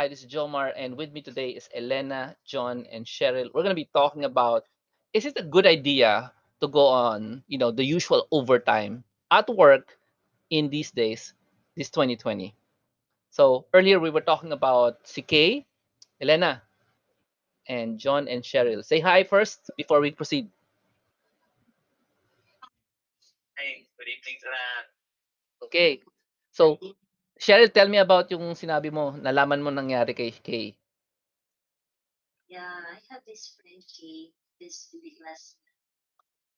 Hi, this is Jomar, and with me today is Elena, John, and Cheryl. We're going to be talking about is it a good idea to go on, you know, the usual overtime at work in these days, this 2020? So earlier we were talking about CK, Elena, and John and Cheryl. Say hi first before we proceed. Hey, good evening. Okay. So, Cheryl, tell me about yung sinabi mo, nalaman mo nangyari kay Kay. Yeah, I have this friend, Kay, this last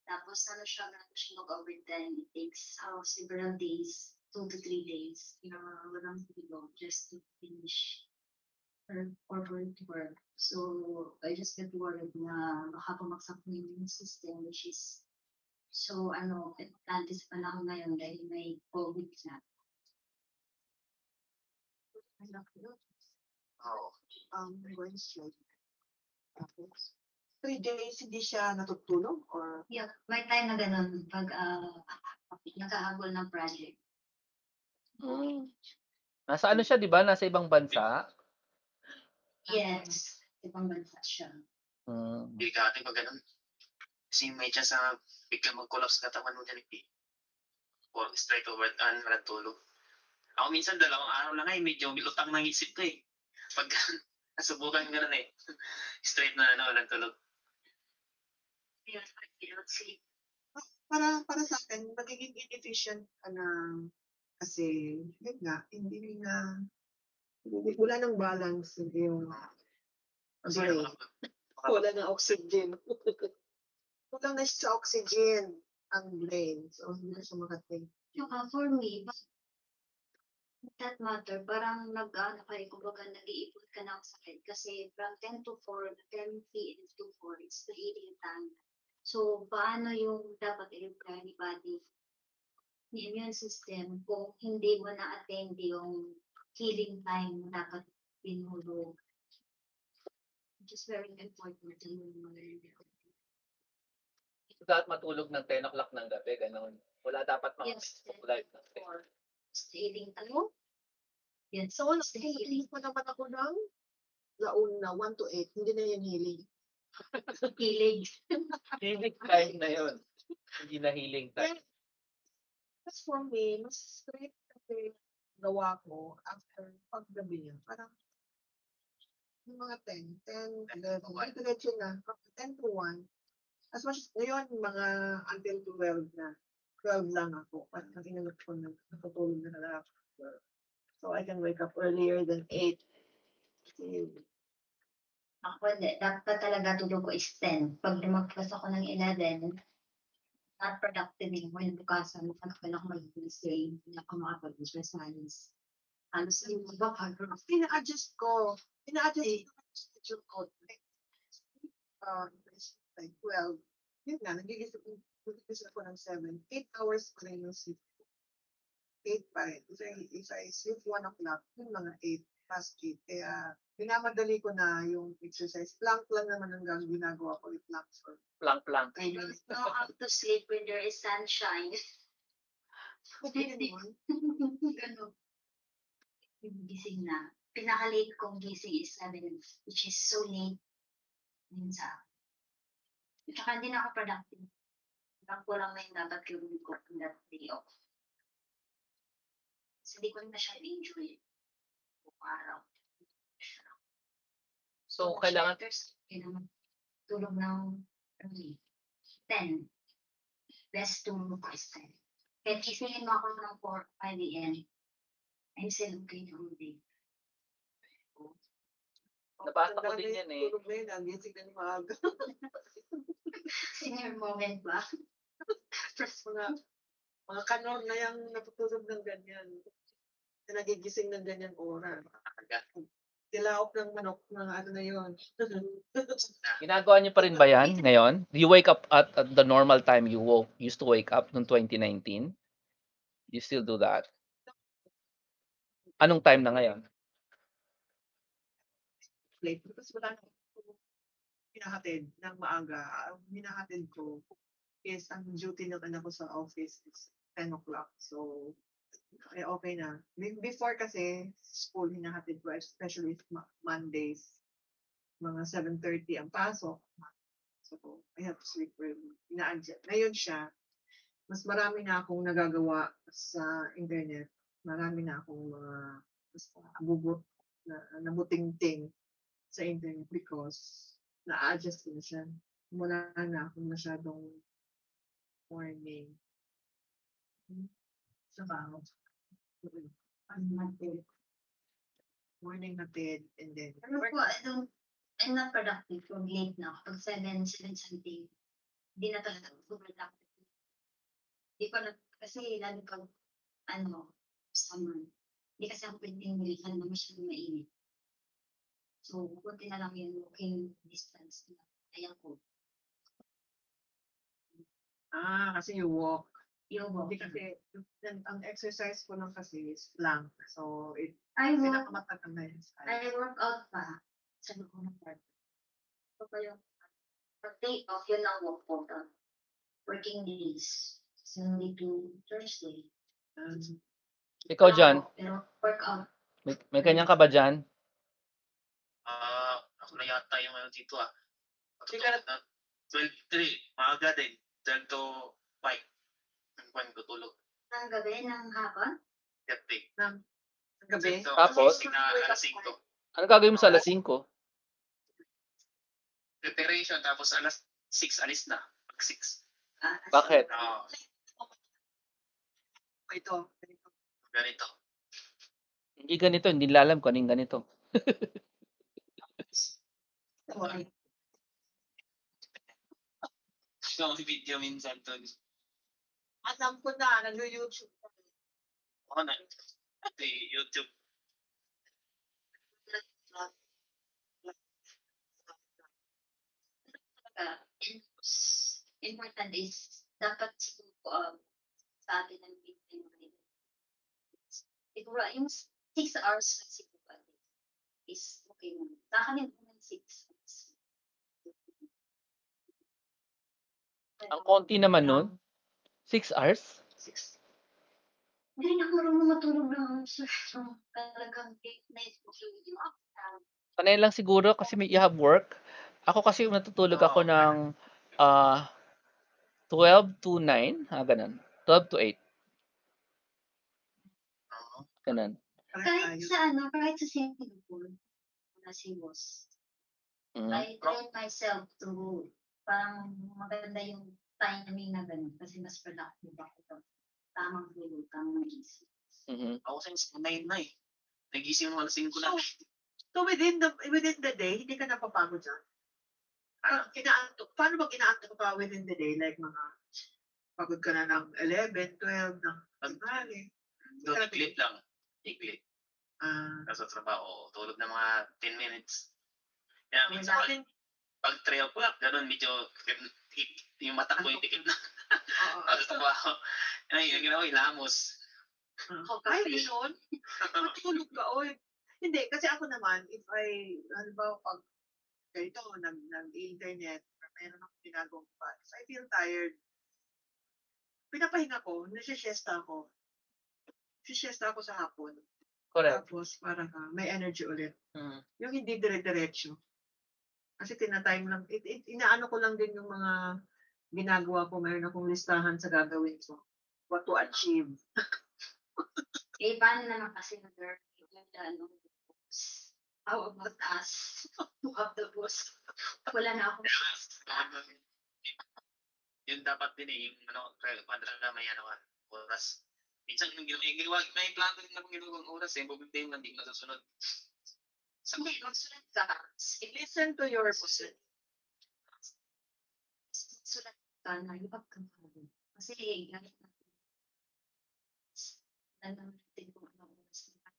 Tapos ano siya, meron siya mag-overtime. It takes uh, several days, two to three days, you know, walang tulog just to finish her or her work. So, I just get worried na baka pumaksak na yung system, which is so, ano, importante sa panahon ngayon dahil may COVID na. Oh, um, going straight. Tapos, three days hindi siya natutulog or Yeah, may time na ganun pag uh, nakahabol ng project. Nasa ano siya, di ba? Nasa ibang bansa. Yes, ibang bansa siya. Mm. hindi ka ating pag ganun. Kasi may chance na biglang mag-collapse katawan mo dyan. eh. Or straight over and walang tulog. Ako minsan dalawang araw lang ay medyo lutang ng isip ko eh. Pag nasubukan ganun eh. straight na ano, walang tulog. Yun, I don't sleep. para para sa akin magiging inefficient ka na kasi yun nga hindi na hindi, wala nang balance yung Brain. wala nang oxygen kulang na siya sa oxygen ang brain so hindi na siya makating Yung uh, for me, ba- that matter, parang nag-ano kayo, kumbaga nag-iipon ka ng sakit kasi from 10 to 4, 10 p.m. to 4, it's the healing time. So, paano yung dapat i-repair ni body, ni immune system kung hindi mo na-attend yung healing time na dapat pinulog. Which is very important to yung mga Dapat matulog ng 10 o'clock ng gabi, ganun. Wala dapat mga Yes, life ng 10. or healing time. Yes, so healing, healing pa naman ako ng launa 1 to 8 hindi na yan healing healing. Healing time na yun. Hindi na healing time. As for me, mas straight kasi gawa ko after paggabi niya. Parang yung mga 10, 10, 11, Okay. diretso na, from 10 to 1. As much as ngayon, mga until 12 na. 12 lang ako. Parang ang inanap ko na natutulog na na ako. So I can wake up earlier than 8. Kasi Ako, hindi. Dapat talaga tulog ko is 10. Pag lumagpas ako ng 11, not productive yung mga bukasan. Ano ako mag-say, hindi ako makapag-use for science. Halos yung iba pag pina-adjust ko. Pina-adjust ko yung schedule ko. Like, uh, like 12. Yun nga, nagigising nagigising ako ng 7. 8 hours pa rin yung sleep ko. 8 pa rin. If I, if I sleep 1 o'clock, yun mga 8 past 8. Kaya, pinamadali ko na yung exercise. Plank lang naman ang gang- ginagawa ko. It planks for Plank-plank. 3 I don't know how to sleep when there is sunshine. Ganun. Yung gising na. Pinaka-late kong gising is 7, which is so late. Minsan. At saka hindi na ako productive. Lang ko lang na yung dapat gawin ko on that day off. Kasi hindi ko na siya enjoy. Buong araw. So, kailangan, Kailangan tulog ng early. 10. Best tulog ko is 10. Kahit gisingin mo ako ng 4, 5 a.m. I'm still okay the whole day. Nabasa ko din na yan eh. tulog na yun, ang gising na ni maaga. Senior moment ba? Tapos mga, mga kanor na yung natutulog ng ganyan. Na nagigising ng ganyan oras. Tilaok ng manok, mga ano na yun. Ginagawa niyo pa rin ba yan ngayon? Do you wake up at, at the normal time you woke, used to wake up noong 2019? You still do that? Anong time na ngayon? Late. Tapos wala na hinahatid ng maaga. Ang hinahatid ko is ang duty ng anak ko sa office is 10 o'clock. So, eh, okay na. Be- Before kasi, school hinahatid ko, especially Mondays. Mga 7.30 ang pasok. So, I have to sleep early. Ina-adjust. Ngayon siya, mas marami na akong nagagawa sa internet. Marami na akong mga basta abubot na nabuting-ting sa internet because na-adjust ko na siya. Wala na akong masyadong morning. Trabaho. Mm. Ang matid. Morning hatid and then Ano po, I don't, I'm not productive kung late na ako. Pag 7, 7 something, hindi na talaga ako productive. Hindi ko na, kasi lalo pag, ano, summer, hindi kasi ako pwedeng bilihan na masyadong mainit. So, kunti na lang yung walking distance na kaya ko. Ah, kasi you walk. Yung Hindi walking. kasi, ang- ang exercise ko lang kasi is plank. So, it, I walk, pinakamatagal na yun. sa. I work out pa sa loob ng park. So, pa yung, pag day off, yun ang walk po. the Working days. Sunday to Thursday. Um, Ikaw, John, Pero workout. may, may kanya ka ba dyan? Ah, ako na yata yung ano dito ah. Sige. Matutulog na 12 3, maaga din. 12 to 5. Ang kwan ko tulog. Ng gabi, ng hapon. 30. ng gabi. Tapos? Na alas 5. Ano gagawin mo sa alas 5? Preparation, tapos alas 6 alis na. Pag 6. Ah, Bakit? Oo, Ito. ganito. ganito. Hindi ganito, hindi nila alam kung anong ganito. Ko video minsan to. Alam ko na, nag-YouTube. Ako na. Ito yung YouTube. S- important is, dapat siguro um, sa atin ng video yung mga ito. Siguro, yung 6 hours na siguro a day is okay naman. Sa akin yung ng 6 hours. Ang konti naman nun, 6 hours? Six. Hindi na ako marunong matulog ng sir. So, talagang late night ko. Yung ako Sanay lang siguro kasi may you have work. Ako kasi natutulog ako Oo. ng ah 12 to 9, ah, ganun. 12 to 8, Oo. ganun. Kahit sa ano, kahit sa Singapore, na si boss, Mm. I train myself to parang maganda yung timing na ganun kasi mas productive ako to. Tamang tulog, tamang isip. Mhm. Ako sa 9 na eh. Nagising mo alas 5 na. So, within the within the day, hindi ka napapagod dyan? Parang inaantok. Paano bang inaantok ka within the day? Like mga pagod ka na ng 11, 12, ng tanghali. Doon, iklit lang. Iklit. Ah, Nasa trabaho, tulog na mga 10 minutes. Kaya sa minsan, pag, pag 3 o'clock, ganun, medyo yung mata ko yung tikit na. oo. Tapos trabaho. Ay, yung ginawa, ilamos. Ako Ay, kasi, yun. Matulog ka, oy. Hindi, kasi ako naman, if I, ano ba, pag ganito, nag, nag-internet, meron akong ginagawang pa, if I feel tired, pinapahinga ko, nasi-siesta ako. Nasi-siesta ako sa hapon. Correct. Tapos, para ka, may energy ulit. Mm. Yung hindi dire-diretso. Kasi tinatime lang, it, it, inaano ko lang din yung mga ginagawa ko, mayroon akong listahan sa gagawin ko. What to achieve. eh, paano naman kasi na there, yung ano, boss. How about us? To have the boss. Wala na akong Yun dapat din eh, yung ano, padraga may ano ka, oras. Minsan yung ginawa, may plano din akong ginawang oras eh, problema lang, hindi ko nasusunod. Hindi, magsulat ka. Listen to your boss. Sulat ka na yung pagkakaroon. Kasi gamit natin. Alam natin kung ano oras na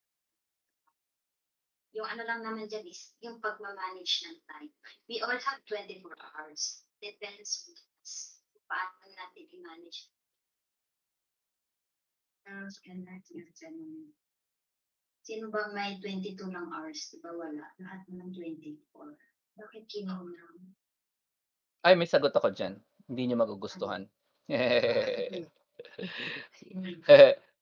Yung ano lang naman dyan is yung pagmamanage ng time. We all have 24 hours. Depends on us. Paano natin i-manage. Yan natin yung ganun. Sino ba may 22 lang hours? Di ba wala? Lahat naman 24. Bakit kinuha lang? Ay, may sagot ako dyan. Hindi nyo magugustuhan.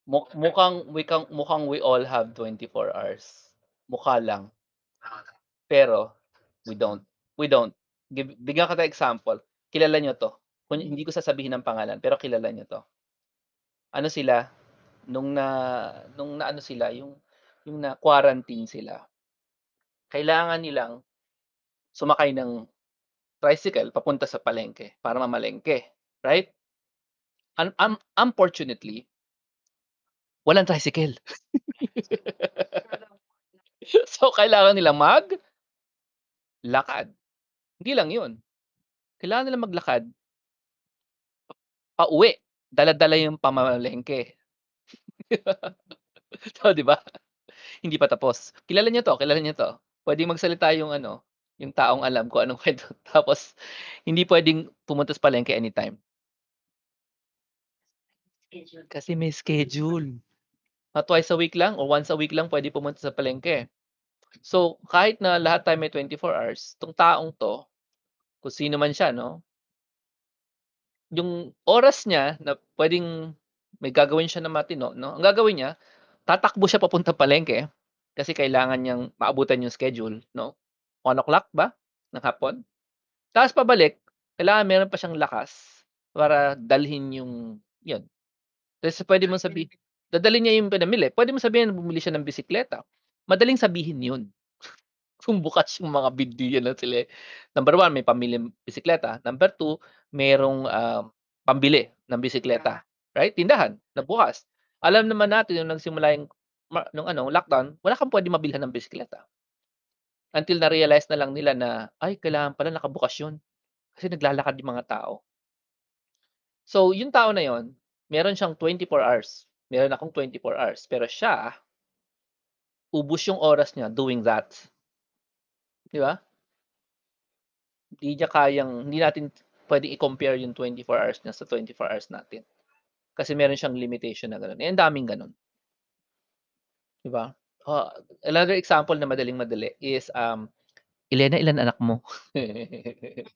Mu mukhang mukhang mukhang we all have 24 hours. Mukha lang. Pero we don't. We don't. Bigyan kita example. Kilala niyo 'to. Kun hindi ko sasabihin ang pangalan, pero kilala niyo 'to. Ano sila, nung na nung naano sila, yung yung na-quarantine sila. Kailangan nilang sumakay ng tricycle papunta sa palengke para mamalengke, right? Un un unfortunately, walang tricycle. So, kailangan nilang mag lakad. Hindi lang 'yun. Kailangan nilang maglakad pauwi, dala-dala yung pamamalengke. So, 'di ba? Hindi pa tapos. Kilala niyo 'to, kilala niyo 'to. Puwedeng magsalita yung ano, yung taong alam kung anong kuwento. Tapos hindi puwedeng pumunta sa palengke anytime. Kasi may schedule. Ah, twice a week lang or once a week lang puwede pumunta sa palengke. So, kahit na lahat tayo may 24 hours, 'tong taong 'to, kung sino man siya 'no yung oras niya na puwedeng may gagawin siya na matino 'no, ang gagawin niya, tatakbo siya papuntang palengke kasi kailangan niyang maabutan yung schedule 'no, 1:00 ba ng hapon. Tapos pabalik, kailangan meron pa siyang lakas para dalhin yung 'yun. Kasi puwede mong sabi dadalhin niya yung pinamili. Puwede mong sabihin na bumili siya ng bisikleta. Madaling sabihin 'yun. Kung bukas yung mga video na sila. Number 1 may pamiling bisikleta, number 2 merong, ah, pambili ng bisikleta, right? Tindahan na bukas. Alam naman natin nung nagsimula yung nung ano, lockdown, wala kang puwedeng mabilhan ng bisikleta. Until na-realize na lang nila na, ay kailangan pala nakabukas 'yun, kasi naglalakad yung mga tao. So, yung tao na 'yun, meron siyang 24 hours. Meron akong 24 hours, pero siya ubos yung oras niya doing that. 'Di ba? Hindi niya kayang hindi natin puwedeng i-compare yung 24 hours niya sa 24 hours natin. Kasi meron siyang limitation na gano'n. Eh, ang daming gano'n. 'Di ba? Ah, another example na madaling-madali is, um, Elena, ilan anak mo?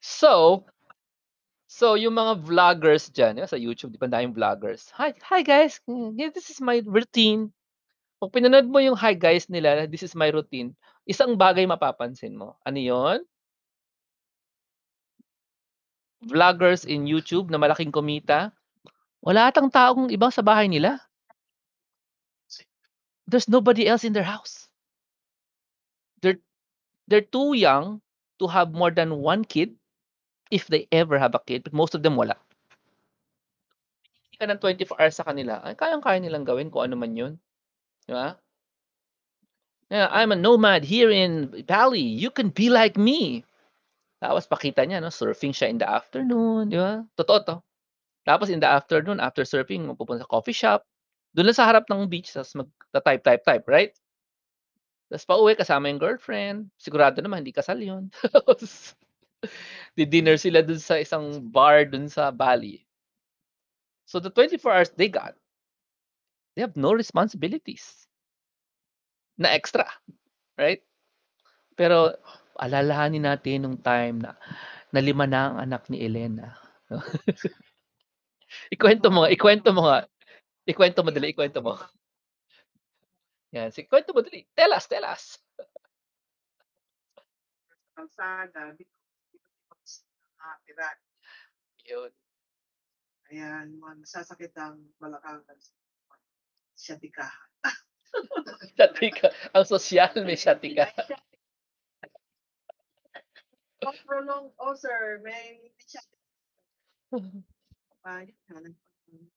So so yung mga vloggers ba sa YouTube 'di ba daming vloggers. "Hi hi guys, this is my routine." 'Pag pinanood mo yung hi guys nila, "This is my routine," isang bagay mapapansin mo. Ano 'yun? Vloggers in YouTube na malaking kumita, wala atang taong iba sa bahay nila. There's nobody else in their house. They're they're too young to have more than 1 kid, if they ever have a kid, but most of them wala. Hindi ka ng 24 hours sa kanila, ay kayang-kaya nilang gawin kung ano man 'yun, 'di ba? Yeah, "I'm a nomad here in Bali, you can be like me." Tapos pakita niya 'no, surfing siya in the afternoon, 'di ba? Totoo 'to. Tapos in the afternoon, after surfing pupunta sa coffee shop, do'n lang sa harap ng beach ta's magta-type, type, type, right? Ta's pauwi kasama yung girlfriend, sigurado naman hindi kasal 'yun. Tapos di-dinner sila dun sa isang bar dun sa Bali. So the 24 hours they got, they have no responsibilities. Na extra, right? Pero alalahanin natin nung time na na 5 na ang anak ni Elena. Ikuwento mo nga, ikuwento mo nga. Ikuwento mo dali, ikuwento mo. Yan, sige kuwento mo dali. Tell us, tell us. Kalsada, nakatira. 'Yun. Ayan, mga nasasakit ang balakang siyatikahan. Siyatika, ang sosyal may siyatika. Pag prolong oh sir, may siyat pa yun nga nagpang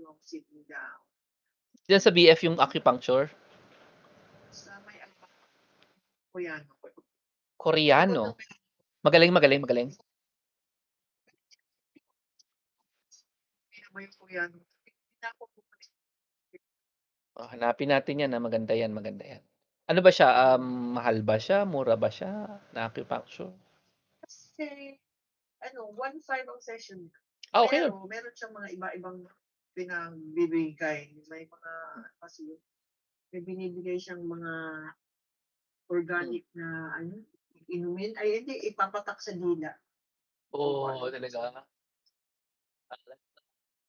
long sitting down. Diyan sa BF yung acupuncture? Sa may ano Koreano. Koreano? Magaling, magaling, magaling? May Koreano. Hindi na. Oh, hanapin natin 'yan, ah, maganda 'yan, maganda 'yan. Ano ba siya, um, mahal ba siya, mura ba siya, na acupuncture? Kasi ano, 1.5 ang session. Ah, yun. Pero meron siyang mga iba-ibang pinagbibigay. May mga kasi may binibigay siyang mga organic na ano, inumin ay hindi ipapatak sa dila. Oh, talaga?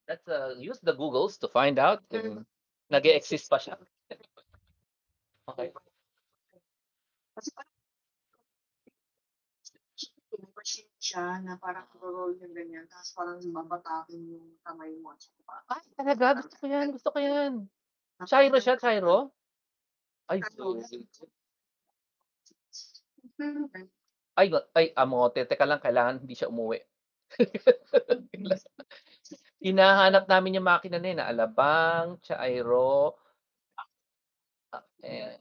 Let's uh, use the Googles to find out kung Mm. nag-e-exist pa siya. Okay. Kasi parang machine siya na parang roll yung ganyan, tapos parang babatakin yung kamay mo. Ay, talaga? Gusto ko yan. Gusto ko yan. Chairo siya, Chairo? Ay, ay, ay, amote. Teka lang, kailangan hindi siya umuwi. Hinahanap namin yung makina na yun, Alabang, Chairo, ah, eh,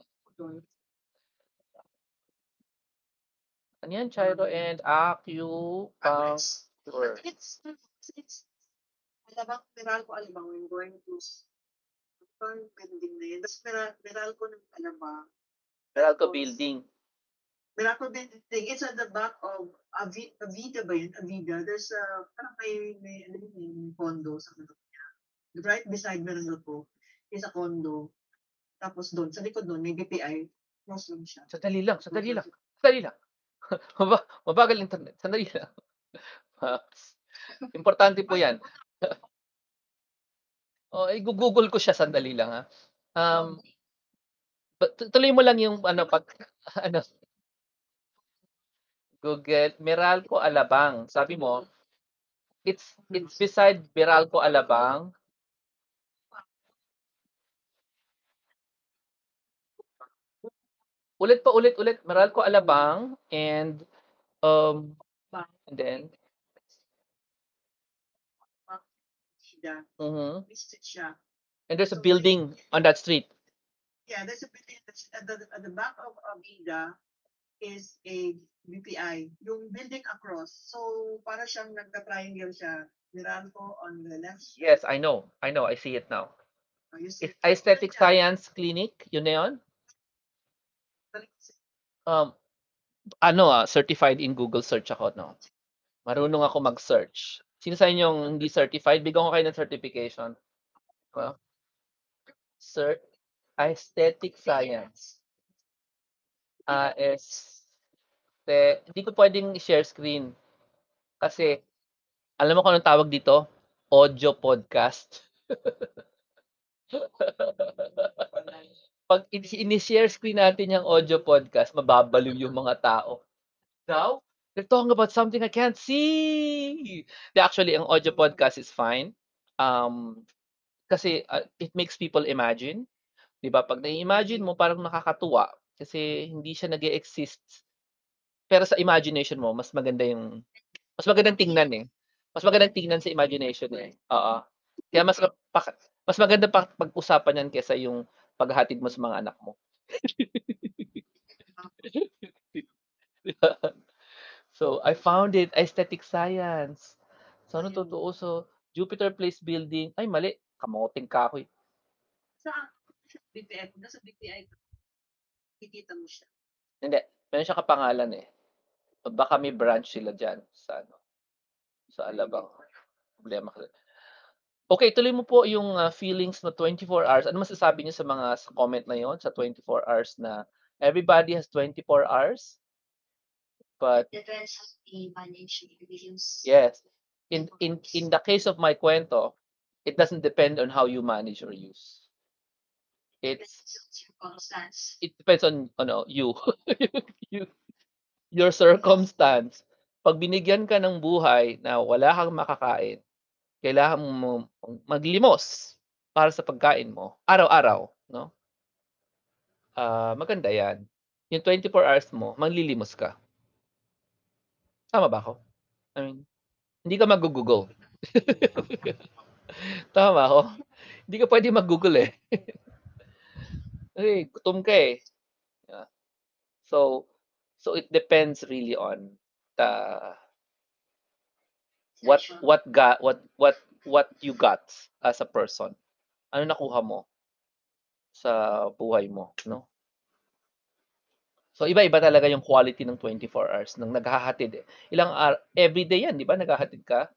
ano yan, Chairo and Acu, pang, Address. sure. It's, it's, alabang, meral ko alabang when going to parang pending na yun. Tapos meral, meral ko ng alabang. Meralco Tapos, Building. Meral ko pending, it's at the back of Avi, Avida ba yun? Avida. There's a, parang may, may, ano yun, may condo sa ano niya. Right beside meral ko is a condo. Tapos doon, sa likod doon, may BPI. Muslim siya. Sandali lang, sandali lang, sandali lang. Maba- Mabagal internet, sandali lang. Importante po yan. oh, i-google ko siya sandali lang ha. Um, but tuloy mo lang yung ano pag ano Google Meralco Alabang. Sabi mo it's it's beside Meralco Alabang. Ulit pa ulit ulit Meralco Alabang and um and then mhm. Siya. and there's a building on that street. Yeah, there's a building at the, at the back of Avida is a BPI. Yung building across. So, para siyang nagka-triangle siya. Meralco on the left. Yes, I know. I know. I see it now. You see It's Aesthetic. Science Clinic, yun na yun? Um, ano ah, certified in Google search ako, no? Marunong ako mag-search. Sino sa inyong hindi certified? Bigyan ko kayo ng certification. Well, cert Aesthetic Science. Ah, is te, hindi ko pwedeng share screen. Kasi, alam mo kung anong tawag dito? Audio podcast. Pag i- ini-share screen natin yung audio podcast, mababaliw yung mga tao. Daw? They're talking about something I can't see. Actually, ang audio podcast is fine. Um, kasi uh, it makes people imagine. 'Di ba? Pag na-imagine mo, parang nakakatuwa kasi hindi siya nag exist Pero sa imagination mo, mas maganda yung mas magandang tingnan eh. Mas magandang tingnan sa imagination eh. Oo. Kaya mas mas maganda pa pag-usapan yan kaysa yung paghahatid mo sa mga anak mo. so, I found it, aesthetic science. So, ano totoo? So, Jupiter Place Building. Ay, mali. Kamoting kahoy. Saan? BPI. Kung nasa BPI ka, kikita mo siya. Hindi. Meron siya kapangalan eh. Baka may branch sila dyan sa ano. Sa Alabang. Problema ka. Okay, tuloy mo po yung ah, feelings na 24 hours. Ano masasabi niyo sa mga sa comment na yon sa 24 hours na everybody has 24 hours? But Depends manage the use. yes, in in in the case of my kwento, it doesn't depend on how you manage or use. It's Depends on circumstance. it depends on ano you you your circumstance pag binigyan ka ng buhay na wala kang makakain kailangan mo maglimos para sa pagkain mo araw-araw no? Ah, maganda yan. Yung 24 hours mo manglilimos ka. Tama ba ako? I mean hindi ka mag-google. Tama ako? Hindi ka pwede mag-google eh. Eh, gutom ka eh. Yeah. So, so it depends really on the what what got what what what you got as a person. Ano nakuha mo sa buhay mo, no? So iba-iba talaga yung quality ng 24 hours nang naghahatid eh. Ilang ar- every day yan, di ba? Naghahatid ka?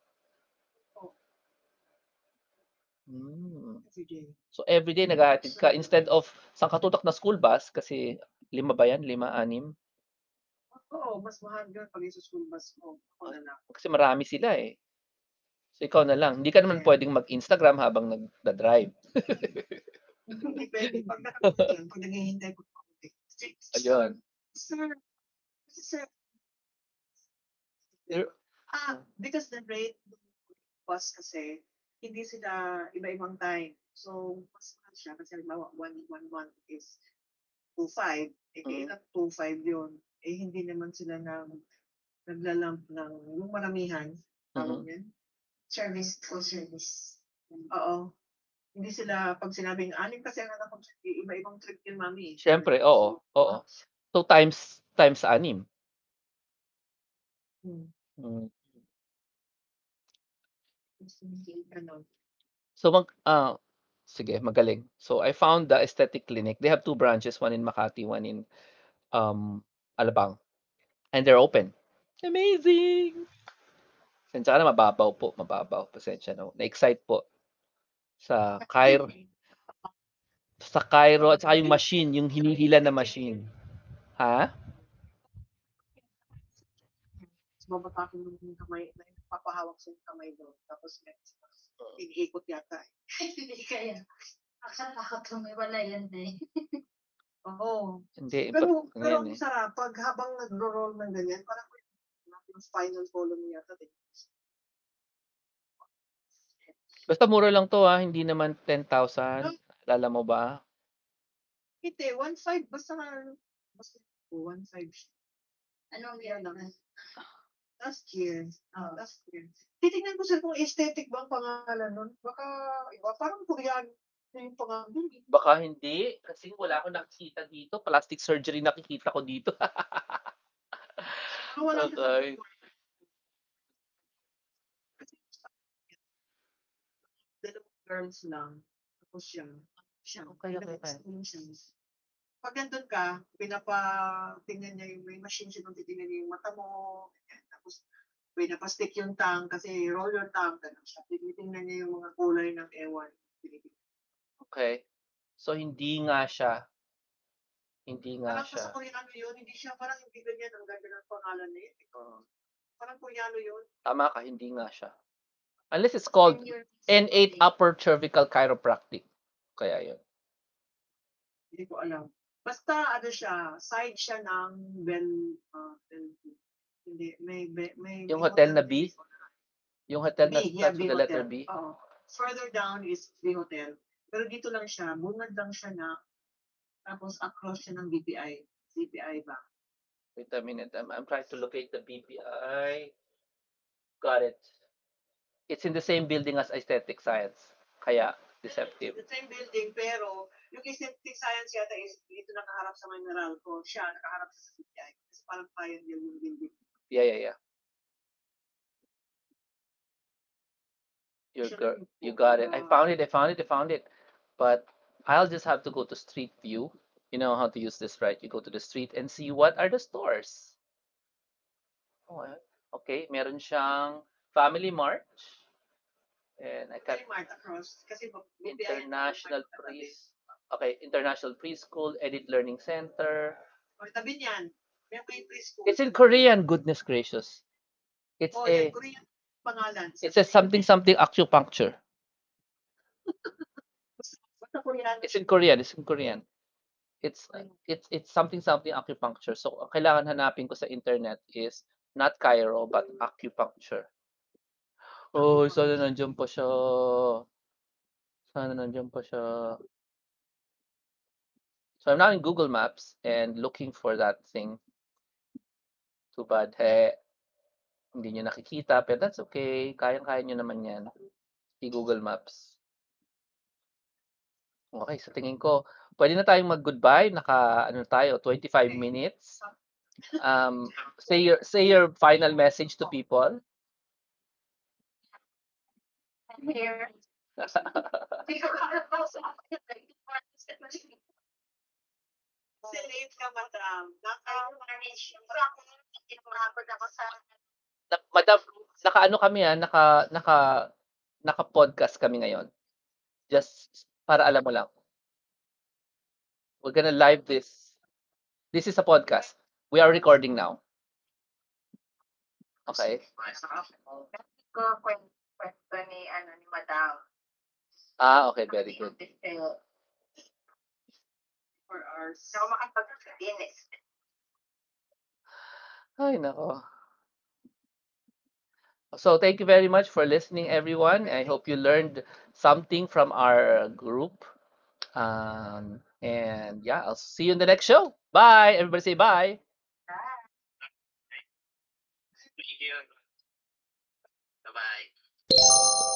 Hmm. Every day. So naghahatid ka instead of sang katutak na school bus kasi lima ba yan? Lima, anim? Oo, mas mahal yun pag sa school bus mo. Ako na lang. Kasi marami sila eh. So ikaw na lang. Hindi ka naman pwedeng mag-Instagram habang nagda-drive. Hindi pwede. Pag pag naghihintay ko pa. Ayun. Sir, sir, You're- ah, because the rate was kasi, hindi sila iba-ibang time. So, mas mahal siya kasi halimbawa, one, one month is 2.5. Eh, kailan 2.5 yun? Eh, hindi naman sila nang naglalamp ng yung maramihan. Tawag Mhm. yan. Service, full service. Oo. Hindi sila, pag sinabing anim kasi ang anak ko, iba-ibang trip yun, mami. Siyempre, oo. Oo. So, times times anim. Hmm. Mm. Ganon. So, mag, ah, sige, magaling. So, I found the aesthetic clinic. They have two branches, one in Makati, one in um, Alabang. And they're open. Amazing! Pasensya ka na, mababaw po. Mababaw. Pasensya na. Na-excite po. Sa Cairo, sa Cairo at saka yung machine, yung hinihila na machine. Ha? Tapos babatakin mo yung kamay, may papahawak sa kamay doon. Tapos next, Oo. iniikot yata eh. Hindi kaya. Nakakatakot kung may wala yan eh. Oo. Hindi. Pero, iba- pero ang eh. sarap, pag habang nagro-roll ng ganyan, parang yung spinal column yata. Eh. Basta mura lang to ha, hindi naman 10,000. Alala mo ba? Hindi, 1.5, basta nga, basta 1.5 siya. Anong year naman? Last year. Oh. Last year. Titignan ko sir kung aesthetic ba ang pangalan nun. Baka, iba, parang Korean yung pangalan. Baka hindi, kasi wala akong nakikita dito. Plastic surgery nakikita ko dito. Pero wala Okay. dalawang girls lang. Tapos siya. Siya. Okay, okay, okay. Pinaka-extensions. Pag nandun ka, pinapatingnan niya yung may machine siya nung titingnan niya yung mata mo. ganyan. Tapos pinapastick yung tongue kasi roll your tongue. Ganun siya. Tinitingnan niya yung mga kulay ng ewan. Tinitingnan. Okay. So, hindi nga siya. Hindi nga Parang siya. sa Koreano yun, hindi siya parang hindi ganyan ang ganda ng pangalan niya. Oo. Parang Koreano yun. Tama ka, hindi nga siya. Unless it's called Ten years N8 old. Upper Cervical Chiropractic. Kaya yun. Hindi ko alam. Basta ano siya, side siya ng Bell, uh, Bell Hindi, may, be- may, Yung may hotel na B? Yung hotel na B, yeah, starts B with the letter Hotel. B. Oo. Further down is B Hotel. Pero dito lang siya, bungad lang siya na, tapos across siya ng BPI. CPI ba? Wait a minute. I'm, I'm trying to locate the BPI. Got it. It's in the same building as aesthetic science. Kaya, deceptive. The same building, pero yung aesthetic science yata is dito nakaharap sa Mineral ko. Siya, nakaharap sa CPI. Kasi parang pioneer yung building. Yeah, yeah, yeah. Good. yung You got it. I found it. I found it. I found it. But I'll just have to go to Street View. You know how to use this, right? You go to the street and see what are the stores. Oh, okay. Meron siyang Family Mart. And I Very mart across. Kasi International tabi. Pre. Okay, International Preschool, Edit Learning Center. O, tabi niyan. May may preschool. It's in Korean, goodness gracious. It's Oh, a Korean pangalan. it says something something acupuncture. Basta Korean. It's in Korean, it's in Korean. It's it's it's something something acupuncture. So ang kailangan hanapin ko sa internet is not Cairo but acupuncture. Oh, sana nandiyan pa siya. Sana nandiyan pa siya. So I'm now in Google Maps and looking for that thing. Too bad. He, hindi nyo nakikita, pero that's okay. Kayang-kaya nyo naman yan. I-Google Maps. Okay, sa tingin ko, pwede na tayong mag-goodbye. Naka, ano tayo, 25 minutes. Um, say your say your final message to people. I'm here. Kasi late ka, madam. Naka, Na, madam, naka-ano kami ah, naka naka naka-podcast kami ngayon. Just para alam mo lang. We're gonna live this. This is a podcast. We are recording now. Okay. Ko, kwento, kwento, Ah, okay, very good. Four hours. So, makapag-finish. Ay, nako. So thank you very much for listening, everyone. I hope you learned something from our group. Um, and yeah, I'll see you in the next show. Bye. Everybody say bye. You. Bye-bye.